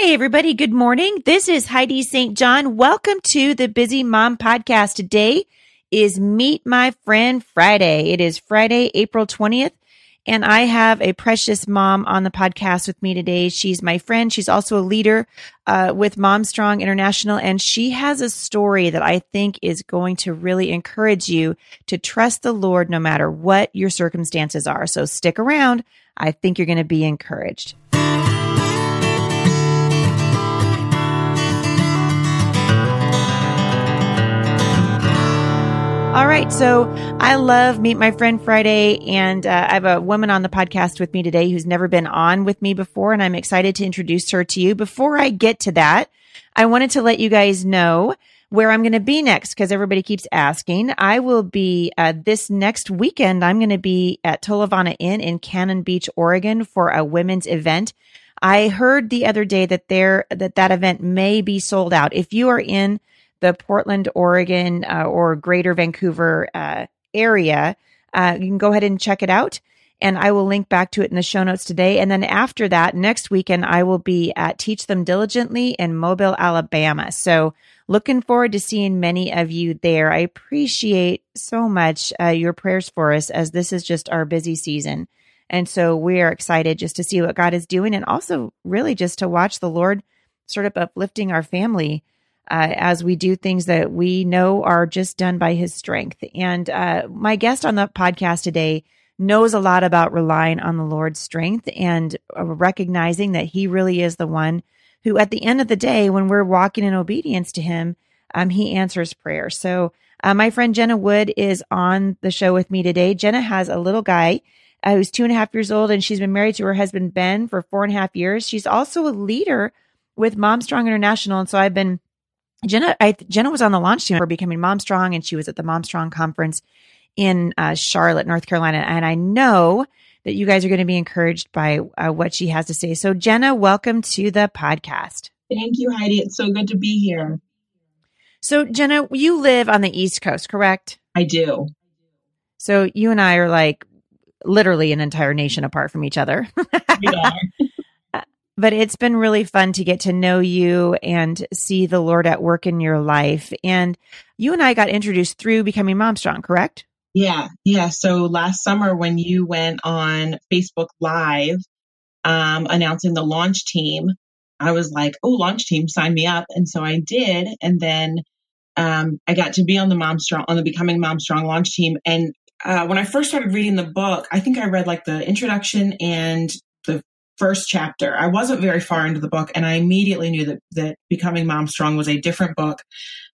Hey, everybody. Good morning. This is Heidi St. John. Welcome to the Busy Mom Podcast. Today is Meet My Friend Friday. It is Friday, April 20th. And I have a precious mom on the podcast with me today. She's my friend. She's also a leader uh, with Mom Strong International. And she has a story that I think is going to really encourage you to trust the Lord no matter what your circumstances are. So stick around. I think you're going to be encouraged. All right. So I love Meet My Friend Friday, and uh, I have a woman on the podcast with me today who's never been on with me before, and I'm excited to introduce her to you. Before I get to that, I wanted to let you guys know where I'm going to be next because everybody keeps asking. I will be uh, this next weekend. I'm going to be at Tolovana Inn in Cannon Beach, Oregon for a women's event. I heard the other day that there that that event may be sold out. If you are in the Portland, Oregon, uh, or Greater Vancouver uh, area, uh, you can go ahead and check it out. And I will link back to it in the show notes today. And then after that, next weekend, I will be at Teach Them Diligently in Mobile, Alabama. So looking forward to seeing many of you there. I appreciate so much uh, your prayers for us as this is just our busy season. And so we are excited just to see what God is doing and also really just to watch the Lord sort of uplifting our family uh, as we do things that we know are just done by his strength. And uh, my guest on the podcast today knows a lot about relying on the Lord's strength and uh, recognizing that he really is the one who, at the end of the day, when we're walking in obedience to him, um, he answers prayer. So, uh, my friend Jenna Wood is on the show with me today. Jenna has a little guy uh, who's two and a half years old, and she's been married to her husband Ben for four and a half years. She's also a leader with Mom Strong International, and so I've been Jenna, I, Jenna was on the launch team for becoming Mom Strong, and she was at the Mom Strong conference in uh, Charlotte, North Carolina. And I know that you guys are going to be encouraged by uh, what she has to say. So, Jenna, welcome to the podcast. Thank you, Heidi. It's so good to be here. So, Jenna, you live on the East Coast, correct? I do. So, you and I are like literally an entire nation apart from each other. we are but it's been really fun to get to know you and see the Lord at work in your life. And you and I got introduced through becoming Mom Strong, correct? Yeah, yeah. So last summer when you went on Facebook Live um, announcing the launch team, I was like, oh, launch team, sign me up. And so I did. And then um, I got to be on the Mom Strong, on the Becoming Mom Strong launch team. And uh, when I first started reading the book, I think I read like the introduction and first chapter. I wasn't very far into the book, and I immediately knew that that Becoming Mom Strong was a different book,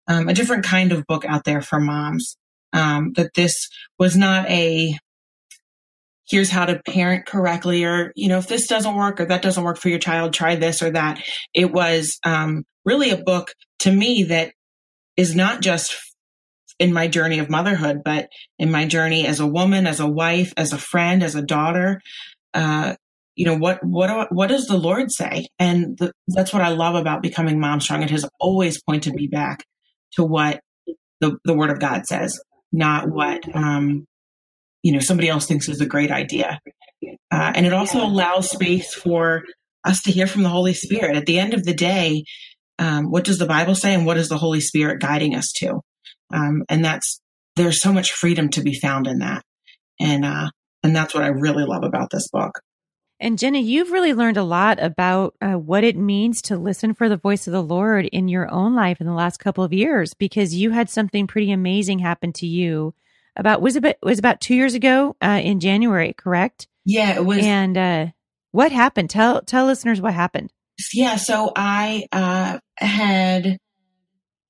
um, a different kind of book out there for moms. Um, that this was not a here's how to parent correctly, or you know, if this doesn't work or that doesn't work for your child, try this or that. It was um, really a book to me that is not just in my journey of motherhood, but in my journey as a woman, as a wife, as a friend, as a daughter. Uh, you know what what what does the lord say? And the, that's what i love about becoming mom strong. It has always pointed me back to what the, the word of god says not what um you know somebody else thinks is a great idea. Uh, and it also allows space for us to hear from the holy spirit. At the end of the day um, what does the bible say and what is the holy spirit guiding us to? Um, and that's there's so much freedom to be found in that. And uh and that's what i really love about this book and Jenna, you've really learned a lot about uh, what it means to listen for the voice of the Lord in your own life in the last couple of years, because you had something pretty amazing happen to you. About was about was about two years ago uh, in January, correct? Yeah, it was. And uh, what happened? Tell tell listeners what happened. Yeah, so I uh, had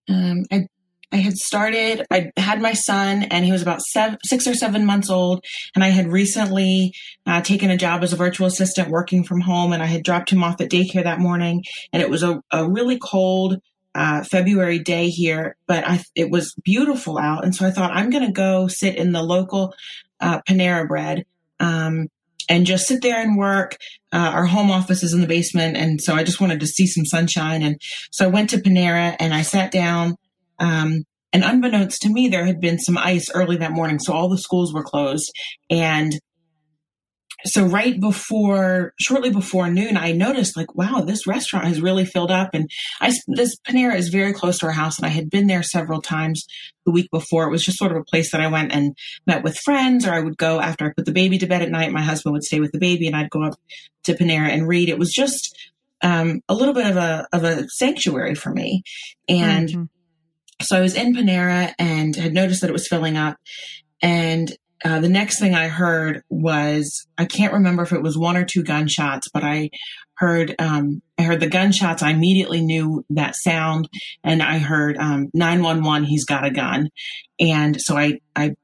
um, I I had started, I had my son and he was about seven, six or seven months old. And I had recently uh, taken a job as a virtual assistant working from home. And I had dropped him off at daycare that morning. And it was a, a really cold uh, February day here, but I, it was beautiful out. And so I thought, I'm going to go sit in the local uh, Panera Bread. Um, and just sit there and work. Uh, our home office is in the basement. And so I just wanted to see some sunshine. And so I went to Panera and I sat down um, and unbeknownst to me, there had been some ice early that morning, so all the schools were closed. And so right before, shortly before noon, I noticed like, wow, this restaurant has really filled up. And I, this Panera is very close to our house and I had been there several times the week before. It was just sort of a place that I went and met with friends or I would go after I put the baby to bed at night. My husband would stay with the baby and I'd go up to Panera and read. It was just, um, a little bit of a, of a sanctuary for me. And mm-hmm. So I was in Panera and had noticed that it was filling up and uh, the next thing I heard was I can't remember if it was one or two gunshots, but I heard um, I heard the gunshots. I immediately knew that sound, and I heard um, nine one one. He's got a gun, and so I I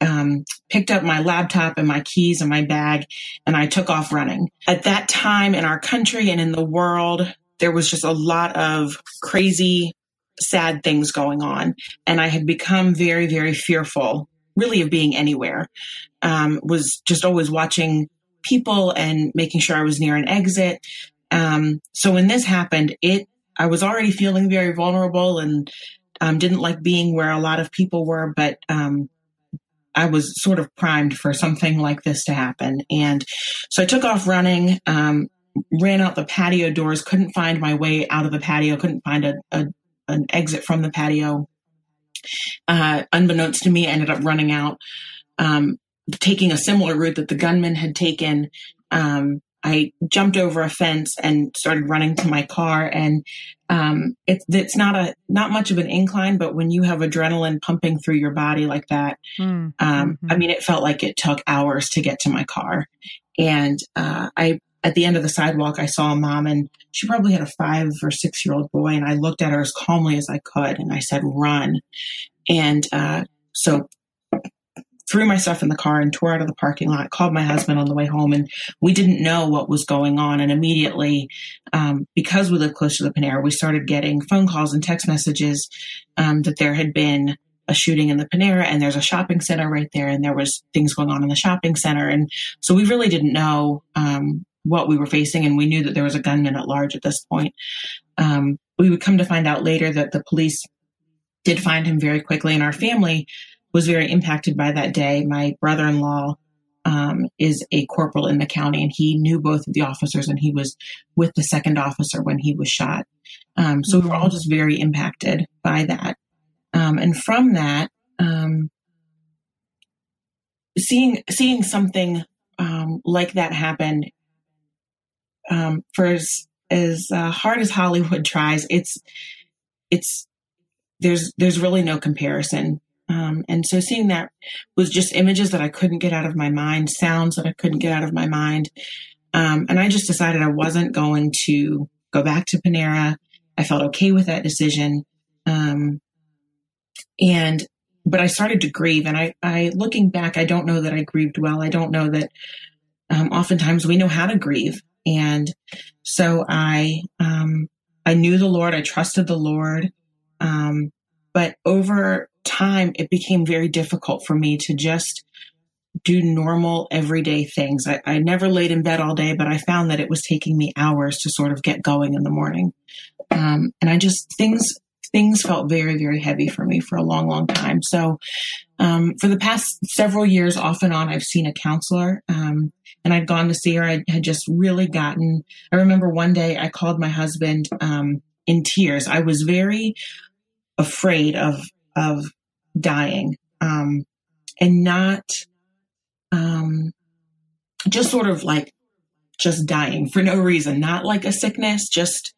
um, picked up my laptop and my keys and my bag, and I took off running. At that time in our country and in the world, there was just a lot of crazy, sad things going on, and I had become very very fearful really of being anywhere. Um, was just always watching people and making sure I was near an exit. Um, so when this happened, it I was already feeling very vulnerable and um, didn't like being where a lot of people were, but um, I was sort of primed for something like this to happen. And so I took off running, um, ran out the patio doors, couldn't find my way out of the patio, couldn't find a, a an exit from the patio uh, unbeknownst to me, ended up running out, um, taking a similar route that the gunman had taken. Um, I jumped over a fence and started running to my car. And um, it's it's not a not much of an incline, but when you have adrenaline pumping through your body like that, mm-hmm. um, I mean, it felt like it took hours to get to my car. And uh, I at the end of the sidewalk, I saw a mom, and she probably had a five or six year old boy. And I looked at her as calmly as I could, and I said, "Run." And uh, so threw my stuff in the car and tore out of the parking lot, called my husband on the way home, and we didn't know what was going on. And immediately, um, because we live close to the Panera, we started getting phone calls and text messages um, that there had been a shooting in the Panera and there's a shopping center right there and there was things going on in the shopping center. And so we really didn't know um, what we were facing and we knew that there was a gunman at large at this point. Um, we would come to find out later that the police did find him very quickly, and our family was very impacted by that day. My brother in law um, is a corporal in the county, and he knew both of the officers, and he was with the second officer when he was shot. Um, so mm-hmm. we were all just very impacted by that. Um, and from that, um, seeing seeing something um, like that happen, um, for as as uh, hard as Hollywood tries, it's it's there's there's really no comparison. Um, and so seeing that was just images that I couldn't get out of my mind, sounds that I couldn't get out of my mind. Um, and I just decided I wasn't going to go back to Panera. I felt okay with that decision. Um, and, but I started to grieve and I, I, looking back, I don't know that I grieved well. I don't know that, um, oftentimes we know how to grieve. And so I, um, I knew the Lord. I trusted the Lord. Um, but over time, it became very difficult for me to just do normal everyday things. I, I, never laid in bed all day, but I found that it was taking me hours to sort of get going in the morning. Um, and I just things things felt very very heavy for me for a long long time. So um, for the past several years, off and on, I've seen a counselor. Um, and I'd gone to see her. I had just really gotten. I remember one day I called my husband um, in tears. I was very afraid of of dying um, and not um, just sort of like just dying for no reason, not like a sickness. Just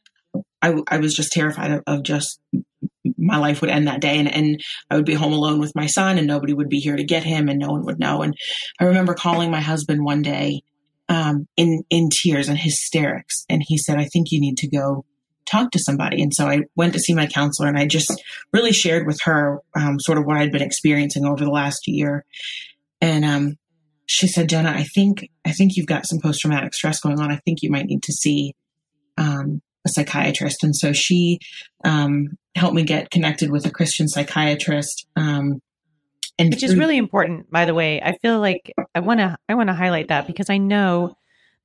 I, I was just terrified of, of just my life would end that day and, and I would be home alone with my son and nobody would be here to get him and no one would know. And I remember calling my husband one day um, in in tears and hysterics, and he said, "I think you need to go talk to somebody. And so I went to see my counselor and I just really shared with her um, sort of what I'd been experiencing over the last year. And um, she said, Jenna, I think I think you've got some post traumatic stress going on. I think you might need to see um, a psychiatrist. And so she um, helped me get connected with a Christian psychiatrist. Um, and which is really important, by the way. I feel like I want to I want to highlight that because I know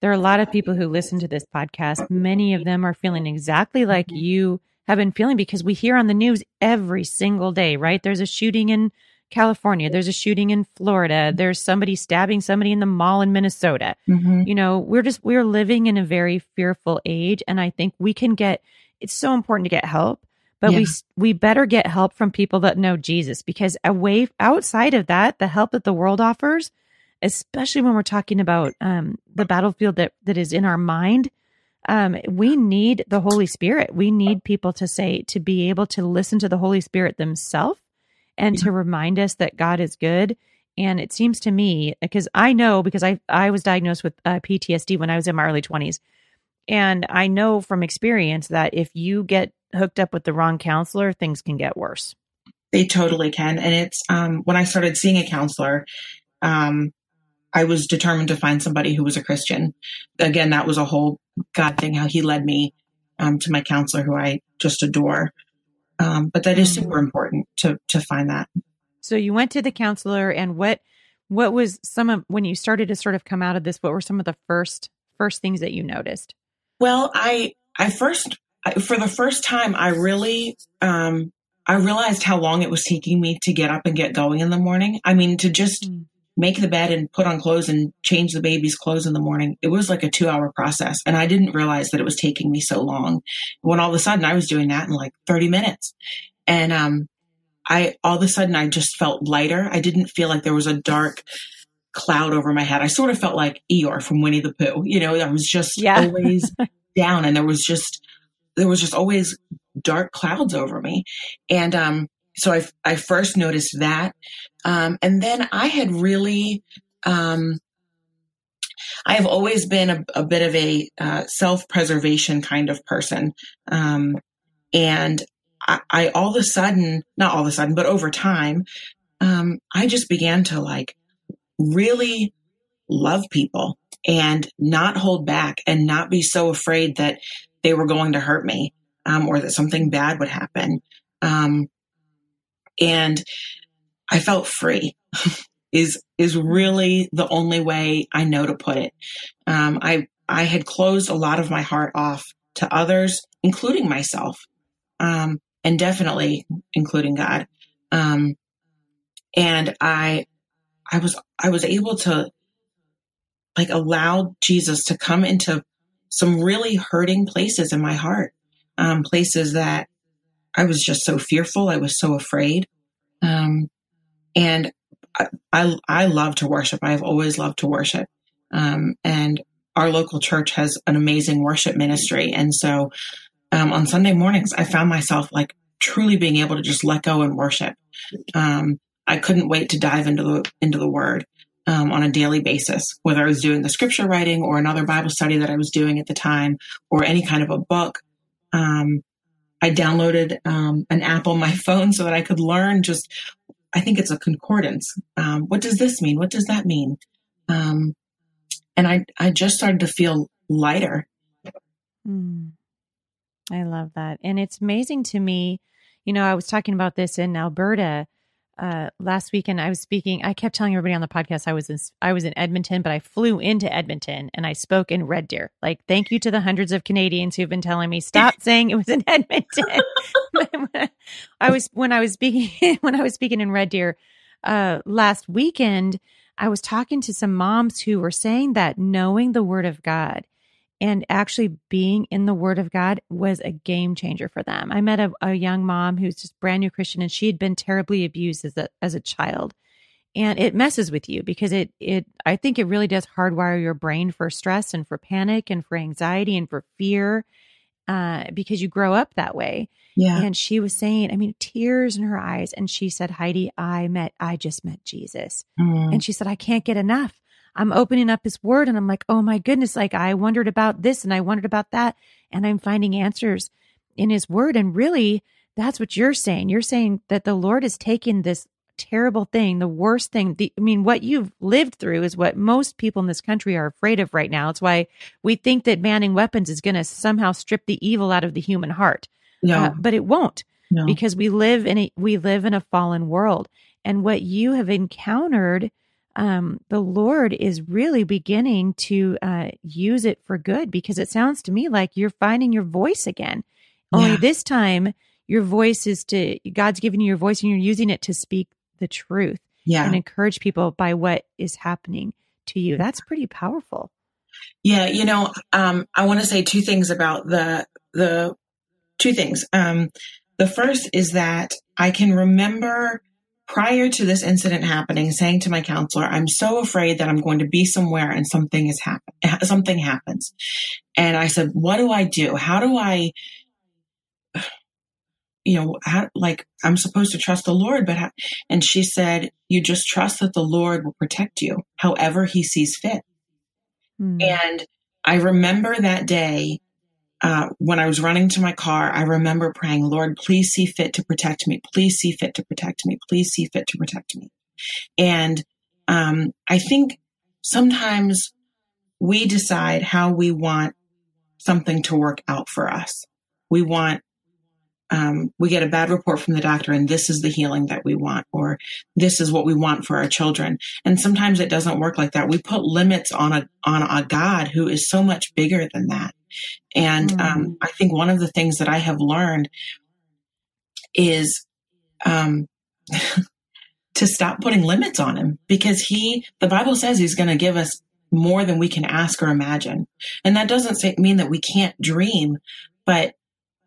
there are a lot of people who listen to this podcast. Many of them are feeling exactly like you have been feeling because we hear on the news every single day, right? There's a shooting in California. There's a shooting in Florida. There's somebody stabbing somebody in the mall in Minnesota. Mm-hmm. You know, we're just, we're living in a very fearful age. And I think we can get, it's so important to get help, but Yeah. we, we better get help from people that know Jesus because away, outside of that, the help that the world offers, especially when we're talking about um, the battlefield that, that is in our mind, um, we need the Holy Spirit. We need people to say, to be able to listen to the Holy Spirit themselves and to remind us that God is good. And it seems to me, because I know, because I, I was diagnosed with uh, PTSD when I was in my early 20s. And I know from experience that if you get hooked up with the wrong counselor, things can get worse. They totally can. And it's um, when I started seeing a counselor, um, I was determined to find somebody who was a Christian. Again, that was a whole God thing, how he led me um, to my counselor, who I just adore. Um, but that is super important to to find that. So you went to the counselor, and what what was some of when you started to sort of come out of this? What were some of the first first things that you noticed? Well, I I first for the first time I really um, I realized how long it was taking me to get up and get going in the morning. I mean, to just Mm. make the bed and put on clothes and change the baby's clothes in the morning. It was like a two hour process. And I didn't realize that it was taking me so long when all of a sudden I was doing that in like 30 minutes. And, um, I, all of a sudden I just felt lighter. I didn't feel like there was a dark cloud over my head. I sort of felt like Eeyore from Winnie the Pooh. You know, I was just Yeah. always down and there was just, there was just always dark clouds over me. And, um, so I, I first noticed that. Um, and then I had really, um, I have always been a, a bit of a uh, self preservation kind of person. Um, and I, I all of a sudden, not all of a sudden, but over time, um, I just began to like really love people and not hold back and not be so afraid that they were going to hurt me um, or that something bad would happen. Um, and I felt free is is really the only way I know to put it. Um, I I had closed a lot of my heart off to others, including myself, um, and definitely including God. Um, and I I was I was able to like allow Jesus to come into some really hurting places in my heart, um, places that I was just so fearful. I was so afraid. Um, and I, I, I love to worship. I've always loved to worship. Um, and our local church has an amazing worship ministry. And so, um, on Sunday mornings, I found myself like truly being able to just let go and worship. Um, I couldn't wait to dive into the, into the word. Um, on a daily basis, whether I was doing the scripture writing or another Bible study that I was doing at the time, or any kind of a book, um, I downloaded um, an app on my phone so that I could learn just, I think it's a concordance. Um, what does this mean? What does that mean? Um, and I, I just started to feel lighter. Mm. I love that. And it's amazing to me. You know, I was talking about this in Alberta uh, last weekend. I was speaking. I kept telling everybody on the podcast I was in I was in Edmonton, but I flew into Edmonton and I spoke in Red Deer. Like, thank you to the hundreds of Canadians who've been telling me stop saying it was in Edmonton. I was when I was speaking when I was speaking in Red Deer uh, last weekend. I was talking to some moms who were saying that knowing the Word of God and actually being in the Word of God was a game changer for them. I met a, a young mom who's just brand new Christian, and she had been terribly abused as a as a child, and it messes with you because it it I think it really does hardwire your brain for stress and for panic and for anxiety and for fear, uh, because you grow up that way. Yeah. And she was saying, I mean, tears in her eyes, and she said, Heidi, I met, I just met Jesus. Mm. And she said, I can't get enough. I'm opening up his word and I'm like, oh my goodness, like I wondered about this and I wondered about that. And I'm finding answers in his word. And really, that's what you're saying. You're saying that the Lord is taking this terrible thing, the worst thing. The, I mean, what you've lived through is what most people in this country are afraid of right now. It's why we think that banning weapons is going to somehow strip the evil out of the human heart. no, Uh, but it won't no. because we live in a we live in a fallen world and what you have encountered um, the lord is really beginning to uh, use it for good because it sounds to me like you're finding your voice again only Yeah. this time your voice is to god's giving you your voice and you're using it to speak the truth yeah. and encourage people by what is happening to you. That's pretty powerful. Yeah, you know, um, I want to say two things about the the two things. Um, the first is that I can remember prior to this incident happening saying to my counselor, I'm so afraid that I'm going to be somewhere and something is happen something happens. And I said, what do I do? How do I you know, how, like I'm supposed to trust the Lord, but how, and she said, you just trust that the Lord will protect you however he sees fit. Mm. And I remember that day uh, when I was running to my car, I remember praying, Lord, please see fit to protect me. Please see fit to protect me. Please see fit to protect me. And um, I think sometimes we decide how we want something to work out for us. We want um, we get a bad report from the doctor and this is the healing that we want or this is what we want for our children and sometimes it doesn't work like that we put limits on a on a god who is so much bigger than that and mm. um, i think one of the things that i have learned is um, to stop putting limits on him because he the bible says he's going to give us more than we can ask or imagine and that doesn't say, mean that we can't dream but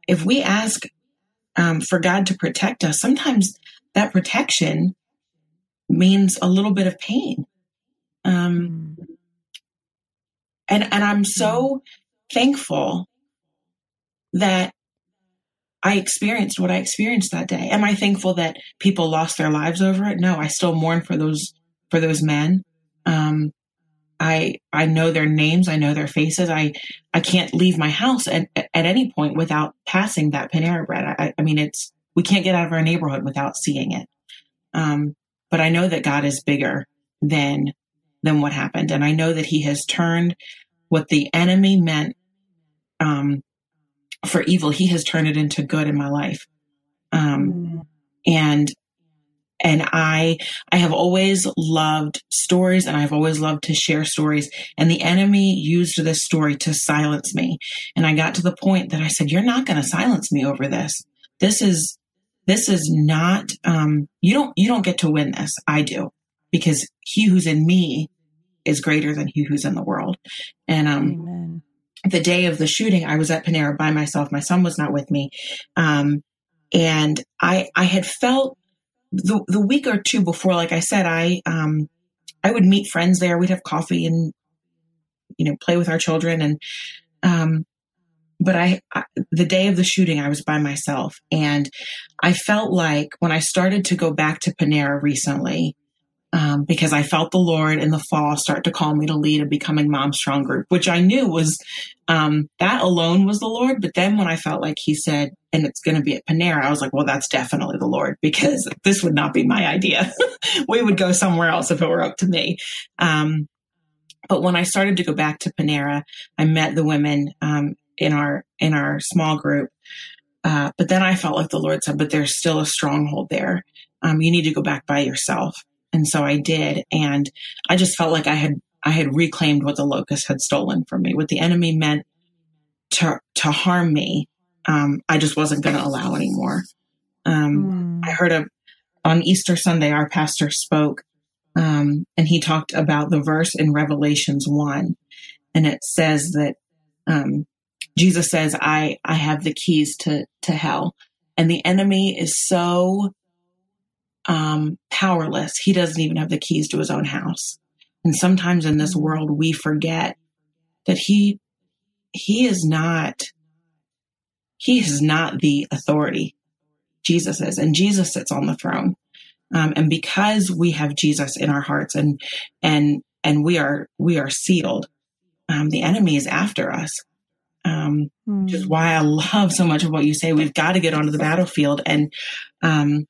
if we ask um, for God to protect us, sometimes that protection means a little bit of pain. Um, and and I'm so thankful that I experienced what I experienced that day. Am I thankful that people lost their lives over it? No, I still mourn for those for those men. Um, I I know their names, I know their faces. I I can't leave my house at at any point without passing that Panera bread. I, I mean, it's we can't get out of our neighborhood without seeing it. Um, but I know that God is bigger than than what happened, and I know that He has turned what the enemy meant um, for evil. He has turned it into good in my life. Um, and and I, I have always loved stories and I've always loved to share stories. And the enemy used this story to silence me. And I got to the point that I said, you're not going to silence me over this. This is, this is not, um, you don't, you don't get to win this. I do because he who's in me is greater than he who's in the world. And, um, Amen. The day of the shooting, I was at Panera by myself. My son was not with me. Um, and I, I had felt the the week or two before, like I said, I um I would meet friends there. We'd have coffee and you know play with our children and um but I, I, the day of the shooting i was by myself and i felt like when i started to go back to panera recently um, because I felt the Lord in the fall start to call me to lead a Becoming Mom Strong group, which I knew was um, that alone was the Lord. But then when I felt like He said, and it's going to be at Panera, I was like, well, that's definitely the Lord because this would not be my idea. we would go somewhere else if it were up to me. Um, but when I started to go back to Panera, I met the women um, in our in our small group. Uh, but then I felt like the Lord said, "But there's still a stronghold there. Um, you need to go back by yourself." And so I did. And I just felt like I had, I had reclaimed what the locust had stolen from me, what the enemy meant to, to harm me. Um, I just wasn't going to allow anymore. Um, mm. I heard a, on Easter Sunday, our pastor spoke, um, and he talked about the verse in Revelations 1. And it says that, um, Jesus says, I, I have the keys to, to hell. And the enemy is so um, powerless. He doesn't even have the keys to his own house. And sometimes in this mm. world, we forget that he, he is not, he is not the authority. Jesus is, and Jesus sits on the throne. Um, and because we have Jesus in our hearts and, and, and we are, we are sealed, um, the enemy is after us. Um, mm. which is hmm. why I love so much of what you say. We've got to get onto the battlefield and, um,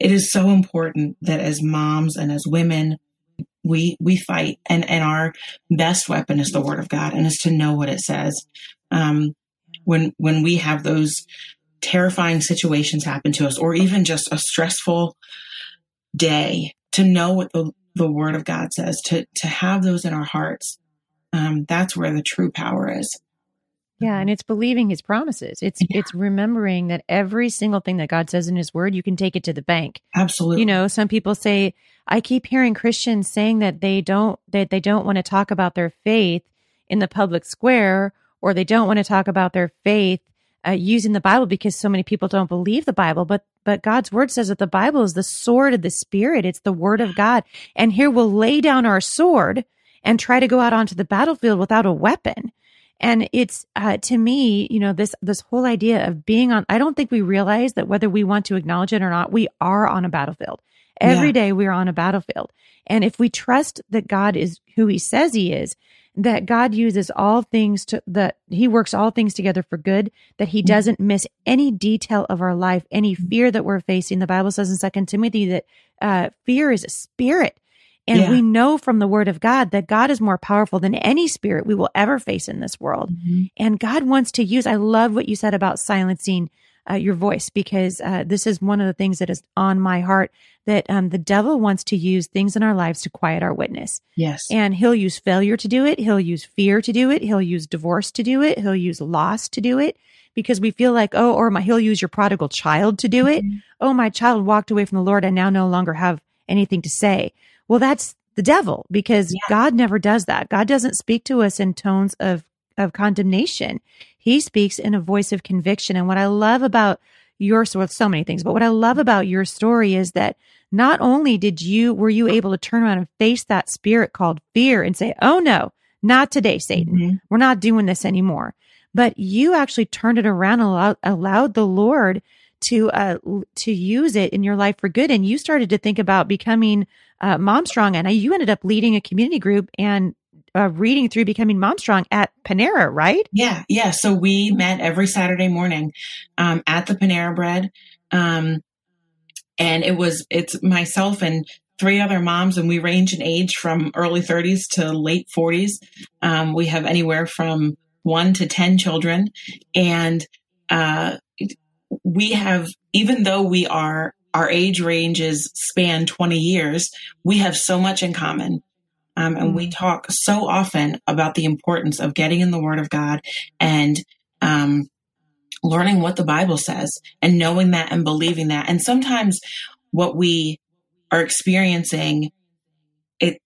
it is so important that as moms and as women, we we fight. And and our best weapon is the word of god and is to know what it says. Um when when we have those terrifying situations happen to us or even just a stressful day to know what the the word of god says to to have those in our hearts um that's where the true power is Yeah, and it's believing his promises. It's Yeah. it's remembering that every single thing that God says in his word, you can take it to the bank. Absolutely. You know, some people say I keep hearing Christians saying that they don't that they don't want to talk about their faith in the public square or they don't want to talk about their faith uh, using the Bible because so many people don't believe the Bible. But but God's word says that the Bible is the sword of the spirit. It's the word of God. And here we'll lay down our sword and try to go out onto the battlefield without a weapon. And it's uh, to me, you know, this this whole idea of being on. I don't think we realize that whether we want to acknowledge it or not, we are on a battlefield. Every Yeah. day we are on a battlefield. And if we trust that God is who He says He is, that God uses all things to that He works all things together for good, that He Mhm. doesn't miss any detail of our life, any fear that we're facing. The Bible says in Second Timothy that uh, fear is a spirit. And Yeah. we know from the word of God that God is more powerful than any spirit we will ever face in this world. Mhm. And God wants to use, I love what you said about silencing uh, your voice because uh, this is one of the things that is on my heart that um, the devil wants to use things in our lives to quiet our witness. Yes. And he'll use failure to do it. He'll use fear to do it. He'll use divorce to do it. He'll use loss to do it because we feel like, oh, or my, he'll use your prodigal child to do it. Mhm. Oh, my child walked away from the Lord I now no longer have anything to say. Well, that's the devil because Yeah. God never does that. God doesn't speak to us in tones of, of condemnation. He speaks in a voice of conviction. And what I love about your so so many things, but what I love about your story is that not only did you were you able to turn around and face that spirit called fear and say, "Oh no, not today, Satan. Mhm. We're not doing this anymore." But you actually turned it around and allowed, allowed the Lord to uh to use it in your life for good and you started to think about becoming uh mom strong and you ended up leading a community group and uh, reading through becoming mom strong at Panera, right? Yeah, yeah. So we met every Saturday morning um, at the Panera Bread, um, and it was it's myself and three other moms, and we range in age from early 30s to late 40s. Um, we have anywhere from one to ten children, and uh, we have even though we are our age ranges span 20 years, we have so much in common. Um, and we talk so often about the importance of getting in the Word of God and um, learning what the Bible says and knowing that and believing that. And sometimes what we are experiencing, it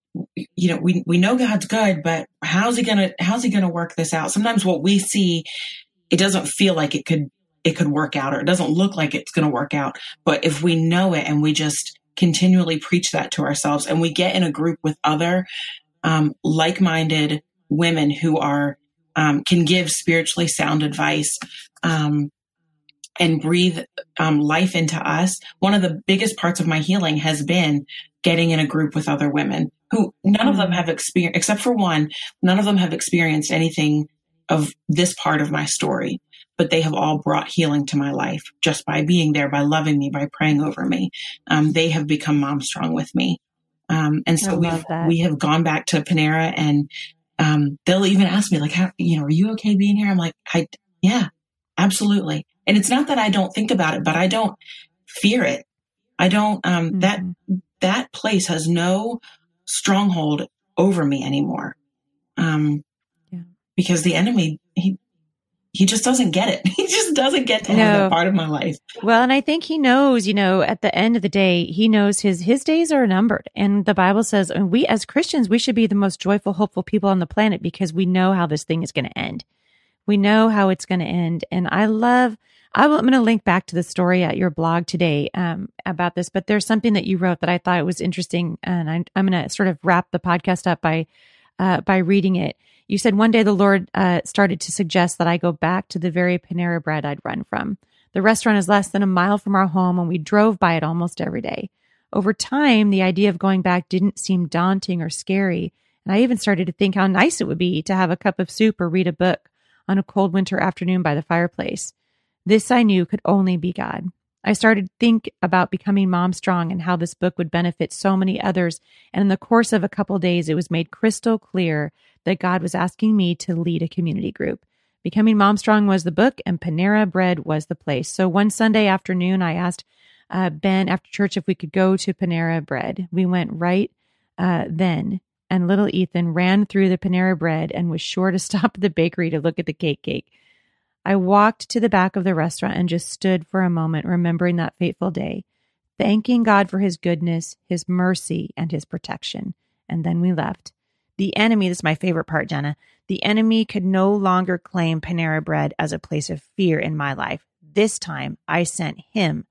you know we we know God's good, but how's he gonna how's he gonna work this out? Sometimes what we see, it doesn't feel like it could it could work out, or it doesn't look like it's gonna work out. But if we know it and we just continually preach that to ourselves and we get in a group with other um, like-minded women who are um, can give spiritually sound advice um, and breathe um, life into us one of the biggest parts of my healing has been getting in a group with other women who none of them have experienced except for one none of them have experienced anything of this part of my story but they have all brought healing to my life just by being there, by loving me, by praying over me. Um, they have become mom strong with me. Um, and so we've, we have gone back to Panera and, um, they'll even ask me like, how, you know, are you okay being here? I'm like, I, yeah, absolutely. And it's not that I don't think about it, but I don't fear it. I don't, um, that, Mhm. that place has no stronghold over me anymore. Um, Yeah. because the enemy, he, just doesn't get it. He just doesn't get to have No. that part of my life. Well, and I think he knows, you know, at the end of the day, he knows his his days are numbered. And the Bible says, and we as Christians, we should be the most joyful, hopeful people on the planet because we know how this thing is going to end. We know how it's going to end. And I love I'm going to link back to the story at your blog today um, about this, but there's something that you wrote that I thought was interesting, and I, I'm going to sort of wrap the podcast up by uh, by reading it. You said one day the Lord uh, started to suggest that I go back to the very Panera Bread I'd run from. The restaurant is less than a mile from our home, and we drove by it almost every day. Over time, the idea of going back didn't seem daunting or scary, and I even started to think how nice it would be to have a cup of soup or read a book on a cold winter afternoon by the fireplace. This I knew could only be God. I started think about becoming mom strong and how this book would benefit so many others. And in the course of a couple days, it was made crystal clear that God was asking me to lead a community group. Becoming Mom Strong was the book, and Panera Bread was the place. So one Sunday afternoon, I asked uh, Ben after church if we could go to Panera Bread. We went right uh, then, and little Ethan ran through the Panera Bread and was sure to stop at the bakery to look at the cake cake. I walked to the back of the restaurant and just stood for a moment, remembering that fateful day, thanking God for his goodness, his mercy, and his protection. And then we left. The enemy, this is my favorite part, Jenna, the enemy could no longer claim Panera Bread as a place of fear in my life. This time I sent him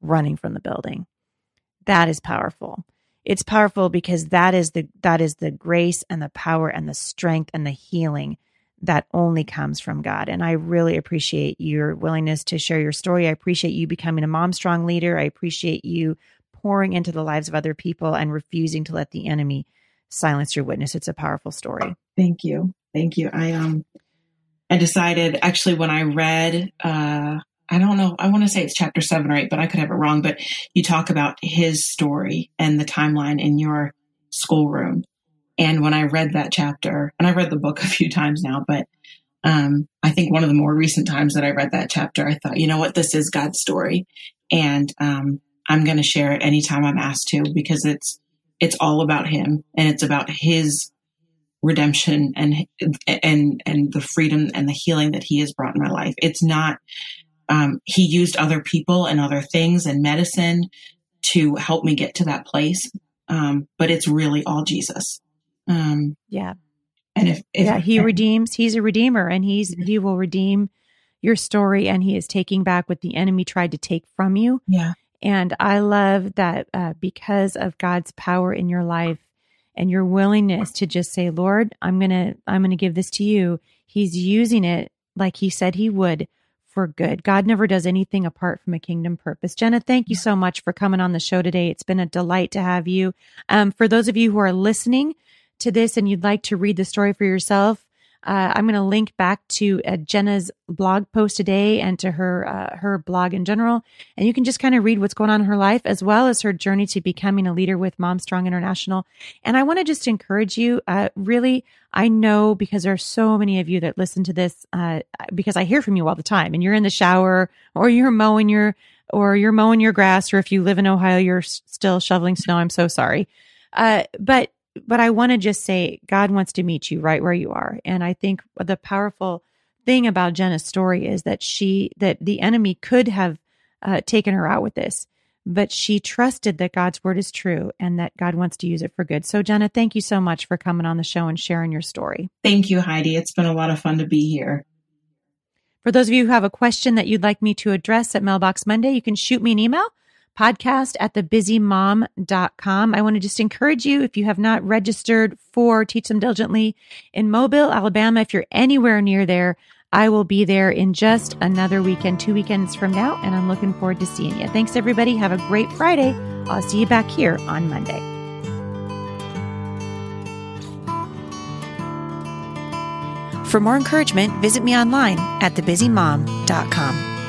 running from the building. That is powerful. It's powerful because that is the that is the grace and the power and the strength and the healing that only comes from God. And I really appreciate your willingness to share your story. I appreciate you becoming a mom strong leader. I appreciate you pouring into the lives of other people and refusing to let the enemy silence your witness. It's a powerful story. Thank you. Thank you. I um I decided actually when I read uh I don't know, I want to say it's chapter seven or eight, but I could have it wrong. But you talk about his story and the timeline in your schoolroom. And when I read that chapter, and I read the book a few times now, but um, I think one of the more recent times that I read that chapter, I thought, you know what, this is God's story, and um, I'm going to share it anytime I'm asked to because it's it's all about Him and it's about His redemption and and and the freedom and the healing that He has brought in my life. It's not um, he used other people and other things and medicine to help me get to that place. Um, but it's really all Jesus. Um, yeah. And if, if yeah, he redeems, he's a redeemer and he's, he will redeem your story and he is taking back what the enemy tried to take from you. Yeah. And I love that uh, because of God's power in your life and your willingness to just say, Lord, I'm going to, I'm going to give this to you. He's using it like he said he would for good. God never does anything apart from a kingdom purpose. Jenna, thank you so much for coming on the show today. It's been a delight to have you. Um, for those of you who are listening to this and you'd like to read the story for yourself, uh, I'm going to link back to uh, Jenna's blog post today and to her uh, her blog in general, and you can just kind of read what's going on in her life as well as her journey to becoming a leader with Mom Strong International. And I want to just encourage you. Uh, really, I know because there are so many of you that listen to this uh, because I hear from you all the time, and you're in the shower or you're mowing your or you're mowing your grass, or if you live in Ohio, you're still shoveling snow. I'm so sorry, uh, but but I want to just say God wants to meet you right where you are. And I think the powerful thing about Jenna's story is that she, that the enemy could have uh, taken her out with this, but she trusted that God's word is true and that God wants to use it for good. So, Jenna, thank you so much for coming on the show and sharing your story. Thank you, Heidi. It's been a lot of fun to be here. For those of you who have a question that you'd like me to address at Mailbox Monday, you can shoot me an email podcast at thebusymom.com. I want to just encourage you, if you have not registered for Teach Them Diligently in Mobile, Alabama, if you're anywhere near there, I will be there in just another weekend, two weekends from now, and I'm looking forward to seeing you. Thanks, everybody. Have a great Friday. I'll see you back here on Monday. For more encouragement, visit me online at thebusymom.com.